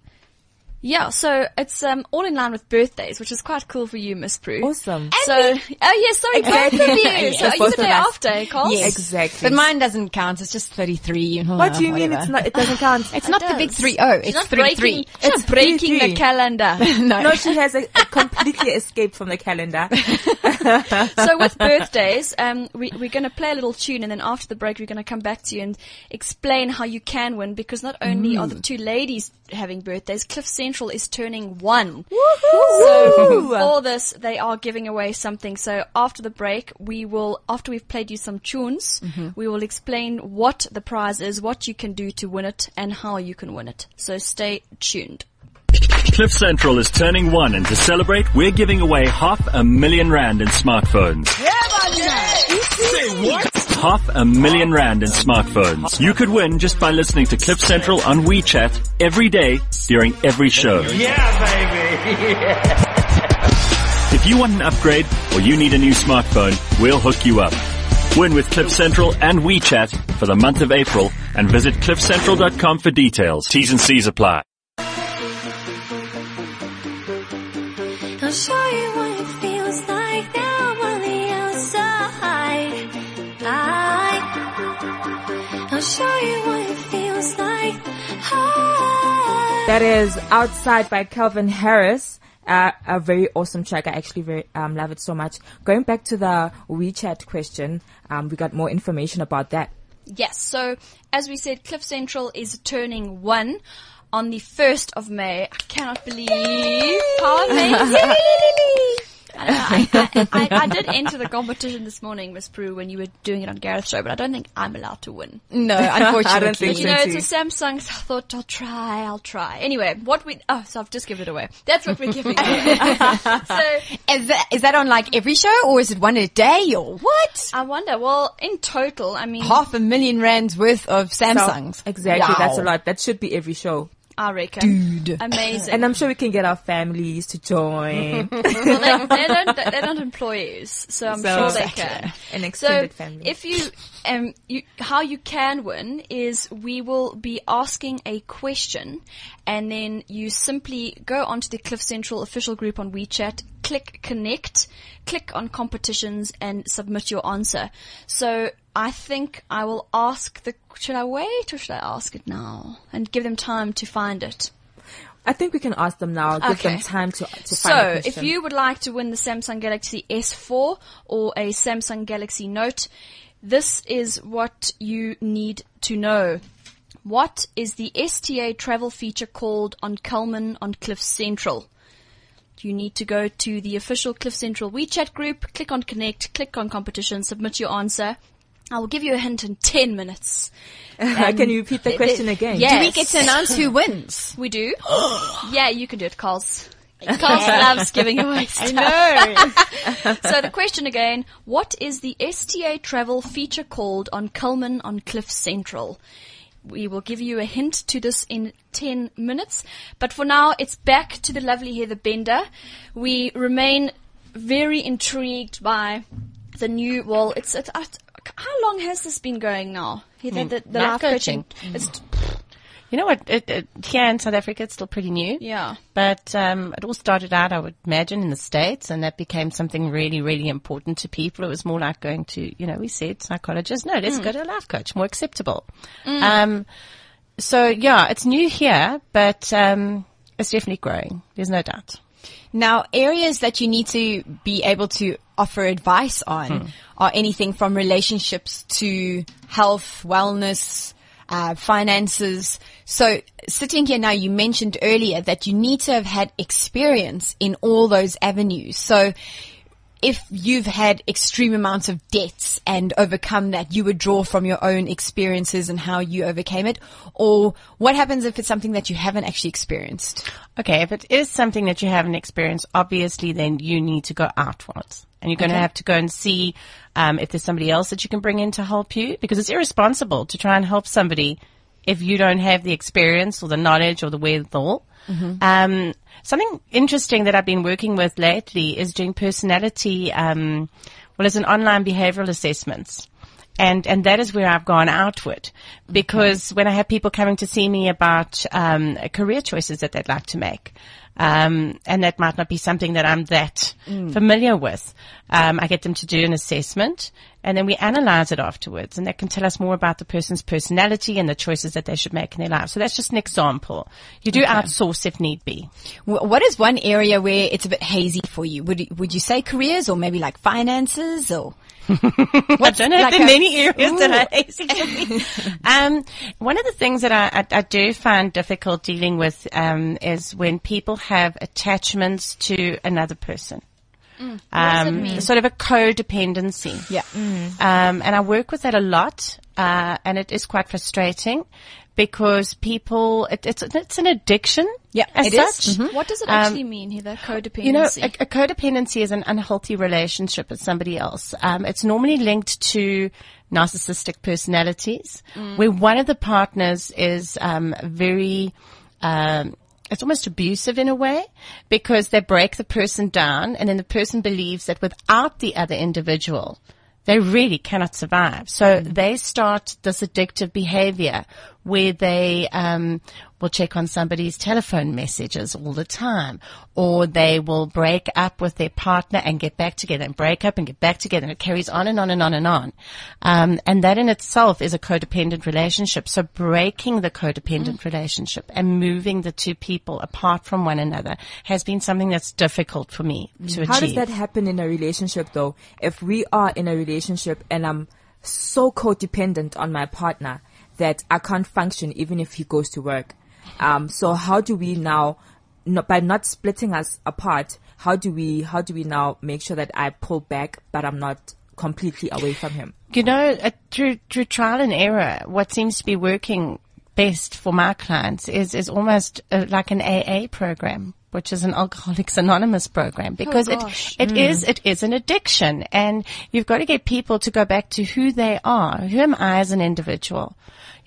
D: Yeah, so it's um, all in line with birthdays, which is quite cool for you, Miss Prue.
B: awesome.
D: So, oh yes, sorry,
B: Exactly.
D: both of you.
B: Yes,
D: So are you the day
B: us.
D: after, Carl?
C: Yes.
B: Exactly.
C: But mine doesn't count. It's just 33.
B: What do you mean it's not? It doesn't count.
C: It's not the big 3 0. It's
D: not
C: 3
D: breaking,
C: 3.
D: she's not
B: It's
D: breaking the
B: 3-3.
D: calendar.
C: No.
B: No, she has a, a completely escaped from the calendar.
D: so with birthdays, um, we, we're going to play a little tune, and then after the break, we're going to come back to you and explain how you can win. Because not only are the two ladies having birthdays, Cliff Central is turning one. So for this, they are giving away something. So after the break, we will, after we've played you some tunes, mm-hmm. we will explain what the prize is, what you can do to win it, and how you can win it. So stay tuned.
E: Cliff Central is turning one and to celebrate, we're giving away half a million rand in smartphones. Say what? Half a million rand in smartphones. You could win just by listening to Cliff Central on WeChat every day during every show. Yeah, baby. Yeah. If you want an upgrade or you need a new smartphone, we'll hook you up. Win with Cliff Central and WeChat for the month of April and visit cliffcentral.com for details. T's and C's apply.
B: That is Outside by Calvin Harris. Uh, a very awesome track. I actually very, um, love it so much. Going back to the WeChat question, um, we got more information about that.
D: Yes. So as we said, Cliff Central is turning one on the first of May. I cannot believe how amazing! I I, I, I, I did enter the competition this morning, Miss Prue, when you were doing it on Gareth's show, but I don't think I'm allowed to win.
C: No, unfortunately.
B: I don't think
D: You
B: so
D: know,
B: too.
D: it's a Samsung, so I thought I'll try, I'll try. Anyway, what we, oh, so I've just given it away. That's what we're giving away. so,
C: Is that, is that on like every show or is it one a day or what?
D: I wonder, well, in total, I mean,
C: Half a million rands worth of
B: So-
C: Samsungs.
B: exactly. That's a lot. That should be every show.
D: I reckon.
C: Dude.
D: Amazing.
B: And I'm sure we can get our families to join.
D: well, they, they don't, they're not employees, so I'm
B: So-
D: sure they
B: Exactly.
D: can.
B: An
D: So
B: extended family.
D: if you, um, you, how you can win is we will be asking a question, and then you simply go onto the Cliff Central official group on WeChat, click connect, click on competitions, and submit your answer. So I think I will ask the. Should I wait or should I ask it now and give them time to find it?
B: I think we can ask them now. Give
D: Okay.
B: them time to, to find
D: So, if you would like to win the Samsung Galaxy S4 or a Samsung Galaxy Note, this is what you need to know. What is the STA travel feature called on Culman on Cliff Central? You need to go to the official Cliff Central WeChat group, click on connect, click on competition, submit your answer. I will give you a hint in 10 minutes.
B: can you repeat the question again?
D: Yeah.
C: Do we get to announce who wins?
D: We do? yeah, you can do it, Carls. Carls loves giving away stuff.
C: No.
D: So the question again, what is the STA travel feature called on Culman on Cliff Central? We will give you a hint to this in 10 minutes. But for now, it's back to the lovely Heather Bender. We remain very intrigued by the new, well, it's, it's, uh, how long has this been going now? Heather, the, the
A: life
D: life coaching.
A: coaching.
D: It's,
A: You know what? It, it, here in South Africa, it's still pretty new.
D: yeah.
A: But um, it all started out, I would imagine, in the States, and that became something really, really important to people. It was more like going to, you know, we said psychologists, no, let's go to a life coach, more acceptable. Um, so, yeah, it's new here, but um, it's definitely growing. There's no doubt.
C: Now, areas that you need to be able to offer advice on are anything from relationships to health, wellness, uh, finances. So sitting here now, you mentioned earlier that you need to have had experience in all those avenues. So if you've had extreme amounts of debts and overcome that, you would draw from your own experiences and how you overcame it. Or what happens if it's something that you haven't actually experienced?
A: Okay, if it is something that you haven't experienced, obviously then you need to go outwards. And you're going to have to go and see um, if there's somebody else that you can bring in to help you because it's irresponsible to try and help somebody if you don't have the experience or the knowledge or the wherewithal. Um, something interesting that I've been working with lately is doing personality, um, well, as an online behavioral assessments. And, and that is where I've gone outward because when I have people coming to see me about, um, career choices that they'd like to make, um, and that might not be something that I'm that familiar with. Um, I get them to do an assessment and then we analyze it afterwards and that can tell us more about the person's personality and the choices that they should make in their life. So that's just an example. You do outsource if need be.
C: What is one area where it's a bit hazy for you? Would you- would you say careers or maybe like finances or?
A: I don't
C: like
A: that
C: a-
A: many areas that are hazy um, one of the things that I, I, I do find difficult dealing with um, is when people have attachments to another person. Um, sort of a codependency.
C: Yeah.
A: Um, and I work with that a lot, uh, and it is quite frustrating because people, it, it's, it's an addiction.
C: Yeah,
A: as
C: it is.
A: such.
D: What does it actually mean, Heather? Codependency.
A: Um, You know, a, a codependency is an unhealthy relationship with somebody else. Um, it's normally linked to narcissistic personalities, where one of the partners is um, very. Um, it's almost abusive in a way because they break the person down and then the person believes that without the other individual, they really cannot survive. So mm. they start this addictive behavior where they um, will check on somebody's telephone messages all the time, or they will break up with their partner and get back together, and break up and get back together, and it carries on and on and on and on. Um, and that in itself is a codependent relationship. So breaking the codependent relationship and moving the two people apart from one another has been something that's difficult for me to achieve.
B: How does that happen in a relationship though? If we are in a relationship and I'm so codependent on my partner that I can't function even if he goes to work. Um, so how do we now not, by not splitting us apart, how do we how do we now make sure that I pull back, but I'm not completely away from him?
A: You know, uh, through through trial and error, what seems to be working best for my clients is is almost uh, like an AA program, which is an Alcoholics Anonymous program, because it
D: gosh.
A: it is it is an addiction, and you've got to get people to go back to who they are. Who am I as an individual?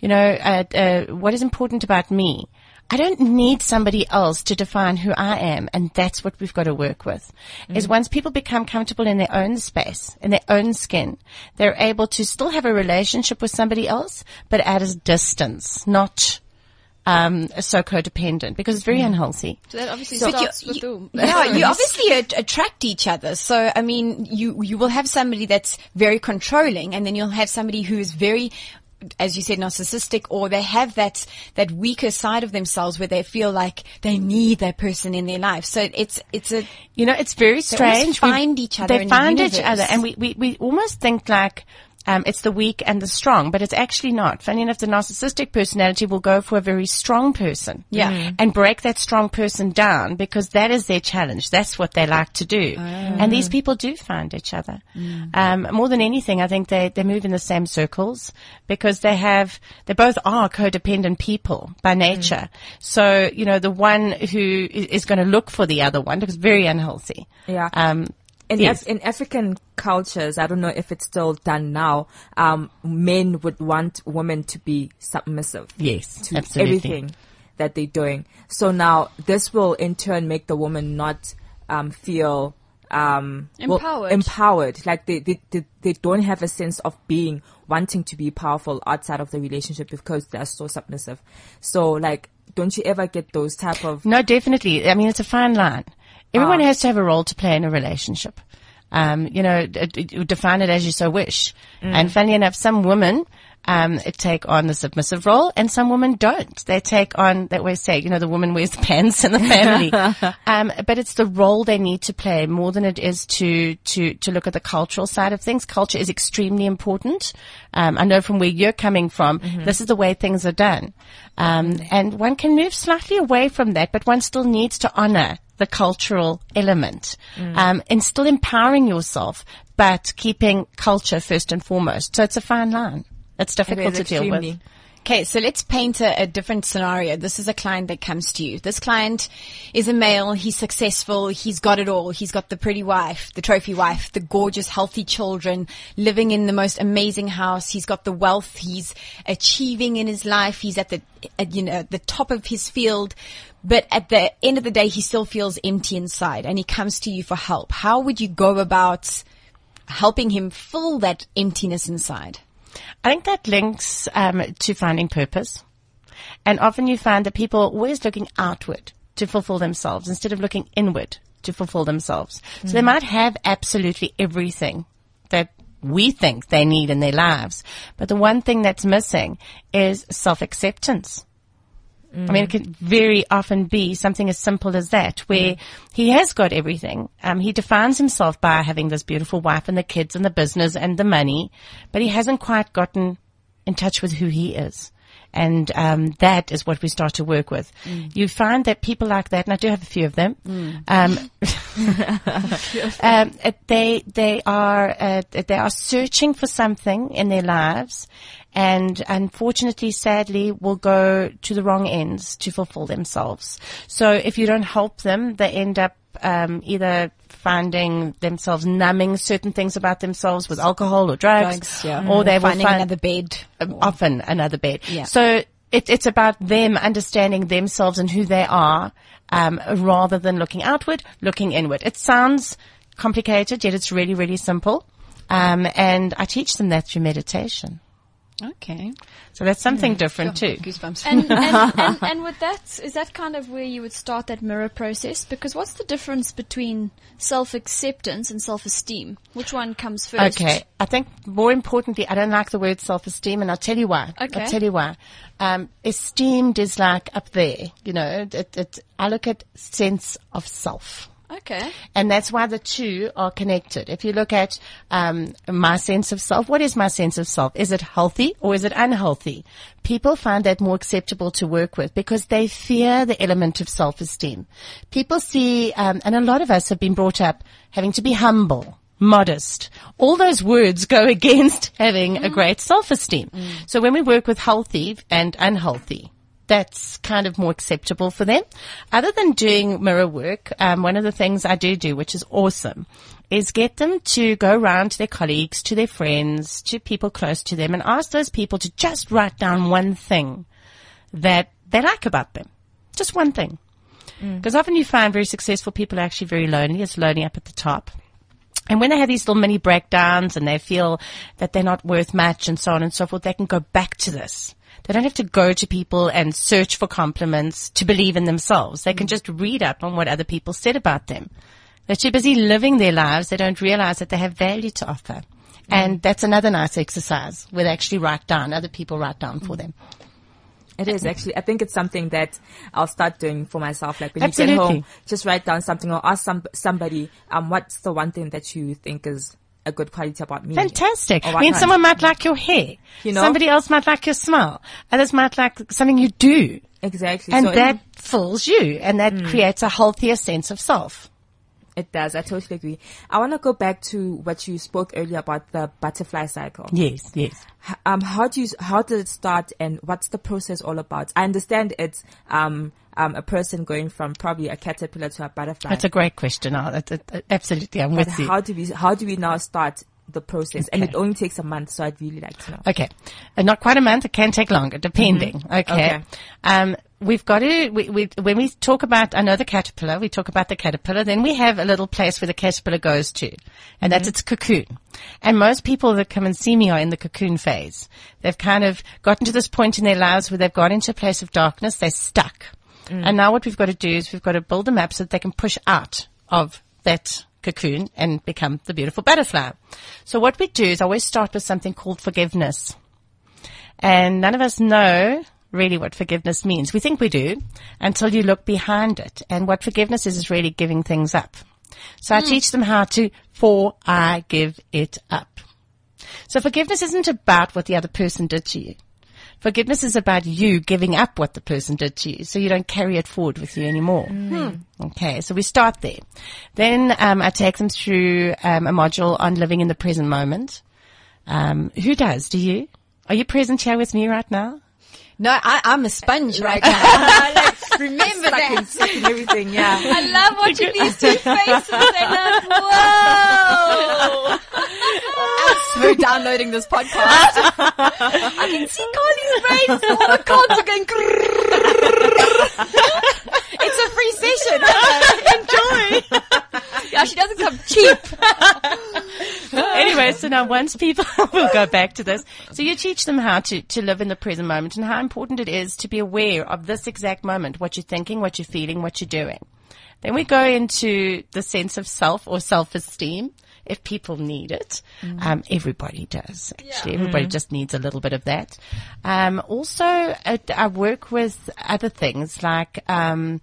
A: You know, uh, uh, what is important about me? I don't need somebody else to define who I am, and that's what we've got to work with. Is once people become comfortable in their own space, in their own skin, they're able to still have a relationship with somebody else, but at a distance, not um, so codependent, because it's very unhealthy.
D: So that obviously
C: But
D: starts
C: you-
D: with
C: you- yeah, you obviously at- attract each other. So, I mean, you, you will have somebody that's very controlling and then you'll have somebody who is very, as you said, narcissistic or they have that, that weaker side of themselves where they feel like they need that person in their life. So it's, it's a,
A: You know, it's very strange. We-
C: find each other
A: They
C: in the
A: find each other, and we, we, we almost think like um, it's the weak and the strong, but it's actually not. Funny enough, the narcissistic personality will go for a very strong person,
C: Yeah. Mhm.
A: and break that strong person down because that is their challenge. That's what they like to do, and these people do find each other. Um, more than anything, I think they they move in the same circles because they have they both are codependent people by nature. So you know, the one who is going to look for the other one because very unhealthy.
B: Yeah.
A: Um,
B: In,
A: yes.
B: Af- in African cultures, I don't know if it's still done now. Um, men would want women to be submissive.
A: Yes,
B: to
A: absolutely.
B: everything that they're doing. So now this will in turn make the woman not um, feel um, well,
D: Empowered.
B: empowered. Like they, they, they, they don't have a sense of being wanting to be powerful outside of the relationship because they're so submissive. So like, don't you ever get those type of
A: No, definitely. I mean, it's a fine line. Everyone
B: Ah.
A: has to have a role to play in a relationship. Um, you know, d- d- define it as you so wish. And funny enough, some women um, take on the submissive role, and some women don't. They take on, that always say, you know, the woman wears the pants in the family. um, but it's the role they need to play more than it is to to to look at the cultural side of things. Culture is extremely important. Um, I know from where you're coming from, this is the way things are done, um, and one can move slightly away from that, but one still needs to honor the cultural element, um, and still empowering yourself, but keeping culture first and foremost. So it's a fine line. It's difficult
B: is
A: to deal with.
C: Okay, so let's paint a, a different scenario. This is a client that comes to you. This client is a male. He's successful. He's got it all. He's got the pretty wife, the trophy wife, the gorgeous, healthy children, living in the most amazing house. He's got the wealth. He's achieving in his life. He's at the, at, you know, the top of his field. But at the end of the day, he still feels empty inside and he comes to you for help. How would you go about helping him fill that emptiness inside?
A: I think that links um, to finding purpose. And often you find that people are always looking outward to fulfill themselves instead of looking inward to fulfill themselves. So they might have absolutely everything that we think they need in their lives. But the one thing that's missing is self-acceptance. I mean, it could very often be something as simple as that, where he has got everything. Um, he defines himself by having this beautiful wife and the kids and the business and the money, but he hasn't quite gotten in touch with who he is. And um, that is what we start to work with. You find that people like that, and I do have a few of them. Um, um, uh, they they are uh, they are searching for something in their lives, and unfortunately, sadly, will go to the wrong ends to fulfill themselves. So if you don't help them, they end up um, either finding themselves numbing certain things about themselves with alcohol or drugs,
C: Drugs, yeah.
A: or they will
C: Finding
A: find
C: another bed.
A: um, often another bed.
C: Yeah.
A: So it, it's about them understanding themselves and who they are, um, rather than looking outward, looking inward. It sounds complicated, yet it's really, really simple. Um, and I teach them that through meditation.
C: Okay.
A: So that's something different too.
C: Goosebumps.
D: And, and, and, and with that, is that kind of where you would start that mirror process? Because what's the difference between self-acceptance and self-esteem? Which one comes first?
A: Okay. I think more importantly, I don't like the word self-esteem and I'll tell you why.
D: Okay.
A: I'll tell you why. Um, esteemed is like up there, you know, it, it, I look at sense of self.
D: Okay.
A: And that's why the two are connected. If you look at um, my sense of self, what is my sense of self? Is it healthy or is it unhealthy? People find that more acceptable to work with because they fear the element of self-esteem. People see, um, and a lot of us have been brought up having to be humble. Modest. All those words go against having a great self-esteem. So when we work with healthy and unhealthy, that's kind of more acceptable for them. Other than doing mirror work, um, one of the things I do do, which is awesome, is get them to go around to their colleagues, to their friends, to people close to them and ask those people to just write down one thing that they like about them. Just one thing. Because often you find very successful people are actually very lonely. It's lonely up at the top. And when they have these little mini breakdowns and they feel that they're not worth much and so on and so forth, they can go back to this. They don't have to go to people and search for compliments to believe in themselves. They can mm. just read up on what other people said about them. They're too busy living their lives. They don't realize that they have value to offer. Mm. And that's another nice exercise where they actually write down, other people write down for mm. them.
B: It is actually. I think it's something that I'll start doing for myself. Like when you get home, just write down something or ask some somebody, um, what's the one thing that you think is a good quality about me?
A: Fantastic. I mean, someone might like your hair.
B: You know?
A: Somebody else might like your smile. Others might like something you do.
B: Exactly.
A: And
B: So it-
A: that fills you and that hmm. creates a healthier sense of self.
B: It does. I totally agree. I want to go back to what you spoke earlier about the butterfly cycle.
A: Yes, yes.
B: Um, how do you, how did it start and what's the process all about? I understand it's, um, um, a person going from probably a caterpillar to a butterfly.
A: That's a great question. Oh, absolutely. I'm
B: but
A: with you.
B: how do we, how do we now start the process? And it only takes a month, so I'd really like to know.
A: Okay. Uh, not quite a month. It can take longer, depending. Okay.
B: Okay.
A: Um, we've got to, we, we, when we talk about, I know the caterpillar, we talk about the caterpillar, then we have a little place where the caterpillar goes to, and that's mm-hmm. its cocoon. And most people that come and see me are in the cocoon phase. They've kind of gotten to this point in their lives where they've got into a place of darkness, they're stuck. Mm. And now what we've got to do is we've got to build them up so that they can push out of that cocoon and become the beautiful butterfly. So what we do is I always start with something called forgiveness. And none of us know really what forgiveness means. We think we do until you look behind it. And what forgiveness is, is really giving things up. So I teach them how to, for I give it up. So forgiveness isn't about what the other person did to you. Forgiveness is about you giving up what the person did to you so you don't carry it forward with you anymore. Okay, so we start there. Then um, I take them through um, a module on living in the present moment. Um, who does? Do you? Are you present here with me right now?
C: No, I, I'm a sponge right now. Remember
B: Stuck in,
C: that.
B: stuck in everything, yeah.
D: I love watching these two faces. They're like, whoa.
C: So downloading this podcast.
D: I can see Carly's face. All the cards are going.
C: it's a free session. Enjoy.
D: Yeah, she doesn't come cheap.
A: anyway, so now once people will go back to this, so you teach them how to, to live in the present moment and how important it is to be aware of this exact moment, what you're thinking, what you're feeling, what you're doing. Then we go into the sense of self or self-esteem. If people need it, um, everybody does. Actually, everybody just needs a little bit of that. Um, also, I, I work with other things like um,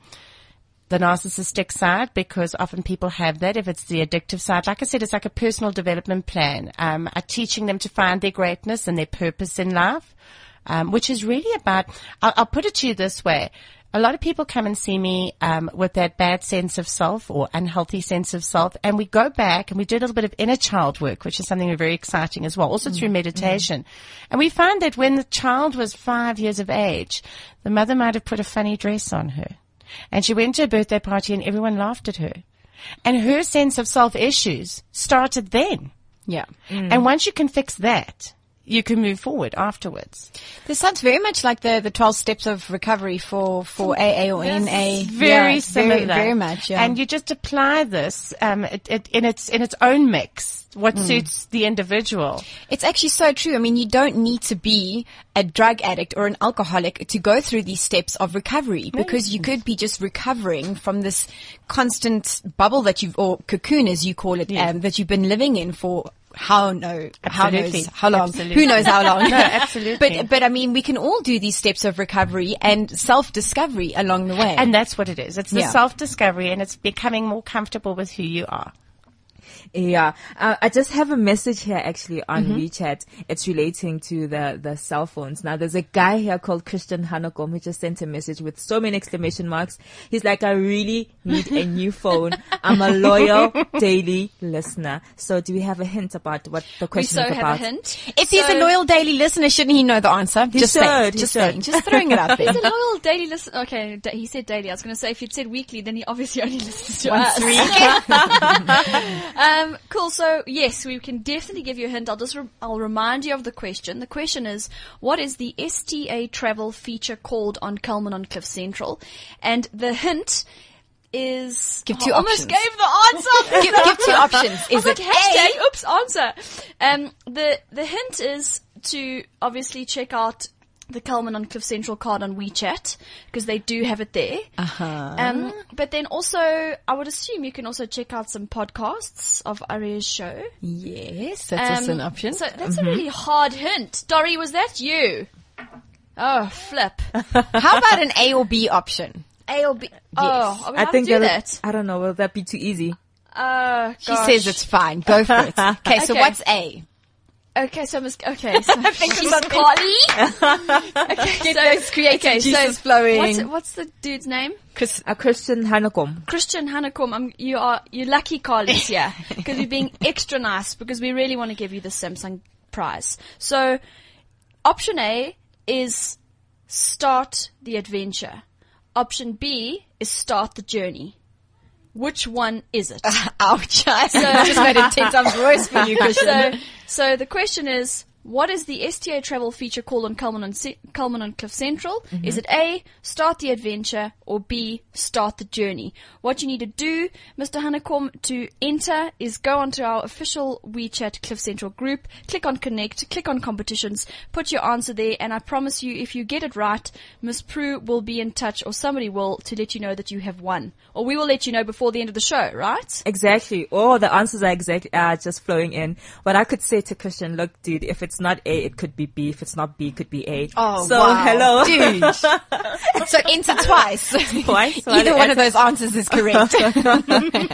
A: the narcissistic side because often people have that. If it's the addictive side, like I said, it's like a personal development plan. Um, are teaching them to find their greatness and their purpose in life, um, which is really about. I'll, I'll put it to you this way. A lot of people come and see me um, with that bad sense of self or unhealthy sense of self, and we go back and we do a little bit of inner child work, which is something very exciting as well, also through meditation. And we find that when the child was five years of age, the mother might have put a funny dress on her. And she went to a birthday party and everyone laughed at her. And her sense of self issues started then.
C: Yeah. Mm.
A: And once you can fix that, you can move forward afterwards.
C: This sounds very much like the, the 12 steps of recovery for, for AA or NA.
A: Very
C: Yeah,
A: similar.
C: Very, very much, yeah.
A: And you just apply this, um, it, it, in its, in its own mix, what suits the individual.
C: It's actually so true. I mean, you don't need to be a drug addict or an alcoholic to go through these steps of recovery because you could be just recovering from this constant bubble that you've, or cocoon as you call it, um, that you've been living in for how no, how
A: Absolutely.
C: knows how long?
A: Absolutely.
C: Who knows how long?
A: No, absolutely.
C: But but I mean, we can all do these steps of recovery and self discovery along the way.
A: And that's what it is. It's the
C: Yeah.
A: self-discovery and it's becoming more comfortable with who you are.
B: Yeah, uh, I just have a message here actually on WeChat. It's relating to the the cell phones. Now, there's a guy here called Christian Hanekom who just sent a message with so many exclamation marks. He's like, "I really need a new phone. I'm a loyal daily listener." So, do we have a hint about what the
D: We
B: question
D: so
B: is
D: have
B: about?
D: a hint.
C: if he's a loyal daily listener, shouldn't he know the answer?
B: He
C: just
B: should,
C: saying,
B: he
C: just
B: should.
C: saying, just throwing it out there.
D: He's a loyal daily listener. Okay, da- he said daily. I was going to say if he'd said weekly, then he obviously only listens to
C: Once
D: us.
C: a week.
D: um, cool. So yes, we can definitely give you a hint. I'll just re- I'll remind you of the question. The question is, what is the STA travel feature called on Culman on Cliff Central? And the hint is
C: Give two
D: I almost
C: options.
D: gave the answer.
C: give, give two options. Is
D: like,
C: it
D: hashtag,
C: A?
D: oops, answer. Um, the, the hint is to obviously check out the Culman on Cliff Central card on WeChat because they do have it there.
C: Uh-huh.
D: Um, but then also, I would assume you can also check out some podcasts of Aria's show.
C: Yes, that's also
D: Um,
C: an option.
D: So that's a really hard hint. Dory, was that you? Oh, flip.
C: How about an A or B option?
D: A or B? Oh, are we
B: I
D: allowed
B: think
D: do that?
B: I don't know. Will that be too easy?
D: Uh,
C: She says it's fine. Go for it. Okay, so
D: Okay.
C: what's A?
D: Okay, so I must, okay, so she's Carly. okay, so,
C: those creative
D: okay,
C: juices
D: so
C: flowing.
D: What's, what's the dude's name?
C: Chris,
B: A Christian Hanekom.
D: Christian Hanekom. Um, you are, you're lucky Carly's here because you're being extra nice because we really want to give you the Samsung prize. So, option A is start the adventure. Option B is start the journey. Which one is it?
C: ouch. I just made it ten times worse for you, Christian.
D: so, so the question is, what is the STA travel feature called on Culman on, Culman on Cliff Central? Is it A, start the adventure, or B, start the journey? What you need to do, Mr. Hanekom, to enter is go onto our official WeChat Cliff Central group, click on connect, click on competitions, put your answer there, and I promise you, if you get it right, Miss Prue will be in touch, or somebody will, to let you know that you have won. Or we will let you know before the end of the show, right?
B: Exactly. Oh, the answers are exactly uh, just flowing in. What I could say to Christian, look, dude, if it's not A, it could be B. If it's not B, it could be A.
C: Oh,
B: so
C: wow.
B: hello.
C: Dude. so enter twice.
B: Twice.
C: Either one of those answers is correct.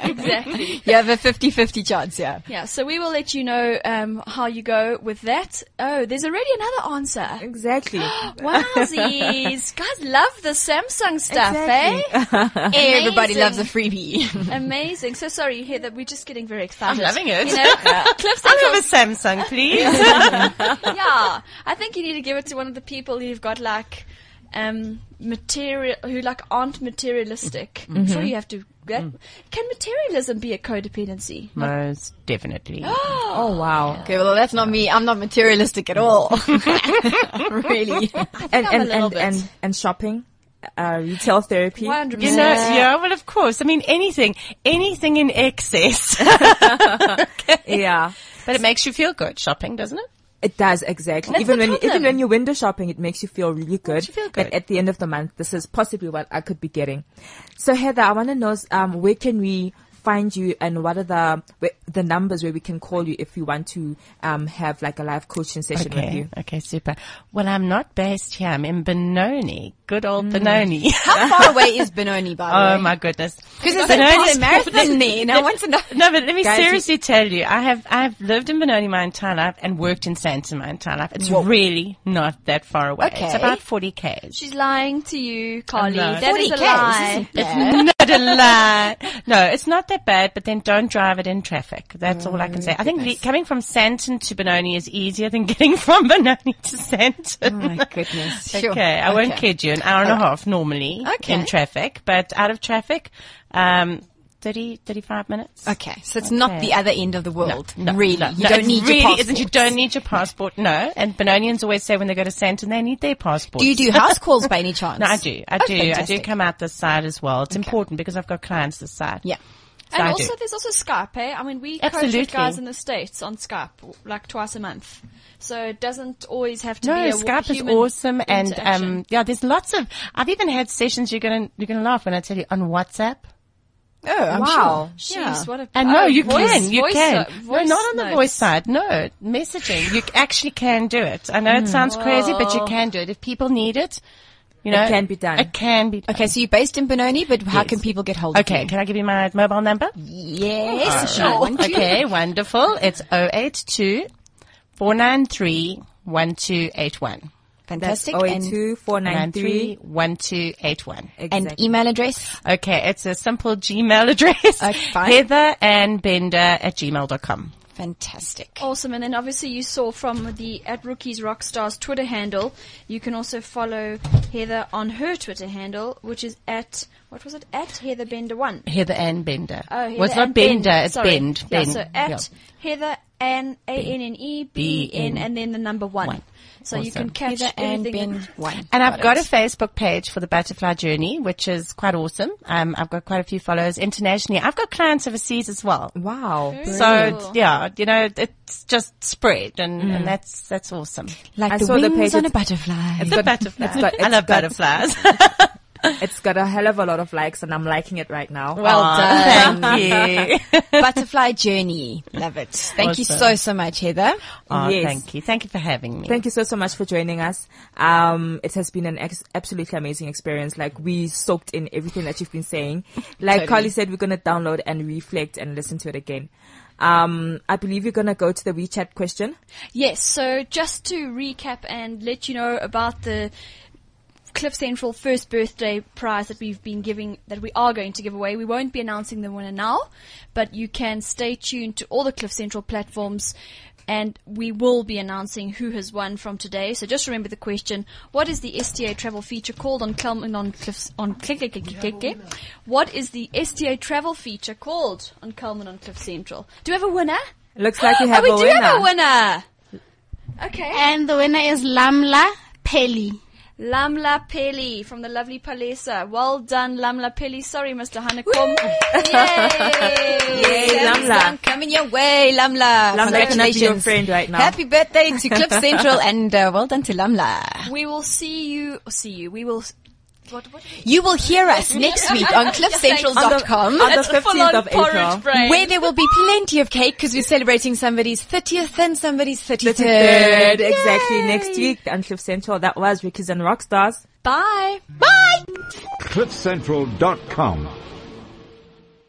D: Exactly.
C: you have a 50-50 chance, yeah.
D: Yeah, so we will let you know um, how you go with that. Oh, there's already another answer.
B: Exactly.
D: Wowsies. Guys love the Samsung stuff, eh?
C: Everybody loves a freebie.
D: Amazing. So sorry, Heather, we're just getting very excited.
A: I'm loving it.
D: You know, Cliff
A: I'll have a Samsung, please.
D: yeah, I think you need to give it to one of the people who've got like um material who like aren't materialistic. I'm
A: Mm-hmm.
D: sure you have to. Can materialism be a codependency?
A: Most definitely.
B: Oh wow.
C: Okay, well that's not me. I'm not materialistic at all. really.
B: And
D: a
B: and
D: little
B: and,
D: bit.
B: and and shopping, uh, retail therapy.
D: One hundred
A: You know, yeah, well, of course. I mean, anything, anything in excess.
B: Yeah.
A: but it makes you feel good shopping, doesn't it?
B: It does exactly.
D: That's
B: even when
D: problem.
B: even when you're window shopping, it makes you feel really good.
A: you feel
B: That at the end of the month, this is possibly what I could be getting. So Heather, I want to know um, where can we find you and what are the the numbers where we can call you if we want to um, have like a live coaching session with you.
A: Okay, super. Well, I'm not based here. I'm in Benoni. Good old Benoni.
C: How far away is Benoni, by the way?
A: oh my goodness.
C: Because there's,
A: Benoni's-
C: a, marathon there, and I want to know.
A: No, but let me
B: Guys,
A: seriously tell you, I have I've lived in Benoni my entire life and worked in Sandton my entire life. It's really not that far away.
C: Okay.
A: It's about 40 k.
D: She's lying to you, Carly. That is
C: 40
D: a
C: Ks,
D: lie.
C: isn't
A: not a lie. No, it's not that bad, but then don't drive it in traffic. That's all I can say. I think coming from Sandton to Benoni is easier than getting from Benoni to Sandton.
C: Oh my goodness. Sure.
A: Okay, I won't kid you. An hour and a half normally
C: Okay.
A: in traffic, but out of traffic, um, 30, 35 minutes.
C: Okay, so it's not the other end of the world.
A: No,
C: really.
A: no,
C: you
A: no,
C: don't need
A: really
C: your passport.
A: isn't. You don't need your passport. No, and Benonians always say when they go to Sandton they need their passport.
C: Do you do house calls by any chance?
A: No, I do. I
C: Oh,
A: do. I do come out this side as well. It's important because I've got clients this side.
C: Yeah.
A: So
D: And
A: I
D: also,
A: do.
D: there's also Skype, eh? I mean, we coach
A: Absolutely.
D: with guys in the States on Skype, like twice a month. So it doesn't always have to
A: No,
D: be a good thing.
A: No Skype is awesome, and um, yeah, there's lots of. I've even had sessions. You're gonna you're gonna laugh when I tell you on WhatsApp.
C: Oh, I'm
B: Wow.
D: Jeez,
C: Yeah.
D: what a
A: And no,
D: oh,
A: you
D: voice-
A: can, you
D: voice,
A: can.
D: uh,
A: no,
D: voice
A: not on the
D: notes.
A: voice side. No, messaging. You actually can do it. I know it sounds crazy, but you can do it. If people need it, you know.
B: It can be done.
A: It can be done.
C: Okay, so you're based in Benoni, but how
A: Yes.
C: can people get hold of
A: Okay,
C: you?
A: Okay, can I give you my mobile number?
C: Yes, sure.
A: Okay, wonderful. It's 082 493 1281.
C: Fantastic. and,
B: 082 493
A: 1281.
C: and email address?
A: Okay, it's a simple Gmail address.
C: Okay, fine.
A: Heather and Bender at gmail.com.
C: Fantastic.
D: Awesome. And then obviously you saw from the at Rookies Rockstars Twitter handle, you can also follow Heather on her Twitter handle, which is at, what was it? At Heather Bender 1.
A: Heather and Bender.
D: Oh, Heather
A: well, it's not Bender,
D: Ben.
A: it's
D: Sorry.
A: Bend.
D: Yeah,
A: Bend.
D: so at
A: Yeah.
D: Heather N A N N E B N and then the number one.
A: One.
D: So you can catch
C: Heather and
D: everything.
C: Ben one.
A: And I've got a. Facebook page for the Butterfly Journey, which is quite awesome. Um, I've got quite a few followers internationally. I've got clients overseas as well.
B: Wow.
A: So
D: cool.
A: yeah, you know, it's just spread, and,
C: Mm.
A: and that's that's awesome.
C: like
B: I
C: the
B: saw the
C: wings
B: page,
C: on a butterfly.
B: It's
A: The
B: got,
A: butterfly.
B: It's got,
A: I love
B: got,
A: butterflies.
B: It's got a hell of a lot of likes and I'm liking it right now.
C: Well
A: Aw,
C: done.
A: Thank you.
C: Butterfly journey. Love it. Thank you so, so much, Heather.
A: Oh,
B: Yes.
A: thank you. Thank you for having me.
B: Thank you so, so much for joining us. Um, it has been an ex- absolutely amazing experience. Like we soaked in everything that you've been saying. Like
C: Totally.
B: Carly said, we're going to download and reflect and listen to it again. Um, I believe you're going to go to the WeChat question.
D: Yes, so just to recap and let you know about the Cliff Central first birthday prize that we've been giving, that we are going to give away. We won't be announcing the winner now, but you can stay tuned to all the Cliff Central platforms and we will be announcing who has won from today. So just remember the question, what is the STA travel feature called on Kelman on Cliffs, on click, click, click, click, click. What is the STA travel feature called on Kelman on Cliff Central? Do we have a winner?
B: Looks like you oh, have
D: oh, we
B: a
D: do
B: winner.
D: have a winner. Okay.
F: And the winner is Lamla Peli.
D: Lamla Peli from the lovely Palesa. Well done, Lamla Peli. Sorry, Mr. Hanekom. Yay!
B: Yay, Lamla.
C: Coming your way, Lamla.
B: Lamla be your
C: Congratulations.
B: friend right now.
C: Happy birthday to Cliff Central and uh, well done to Lamla.
D: We will see you. See you. We will. What? What?
C: You will hear us next week on cliffcentral.com.
B: On the
D: That's a
B: 15th
D: full-on
B: of April.
D: porridge brain.
C: Where there will be plenty of cake because we're celebrating somebody's 30th and somebody's 33rd.
B: Third, exactly. Next week on Cliff Central. That was Rookies and Rockstars.
D: Bye.
C: Bye!
G: CliffCentral.com.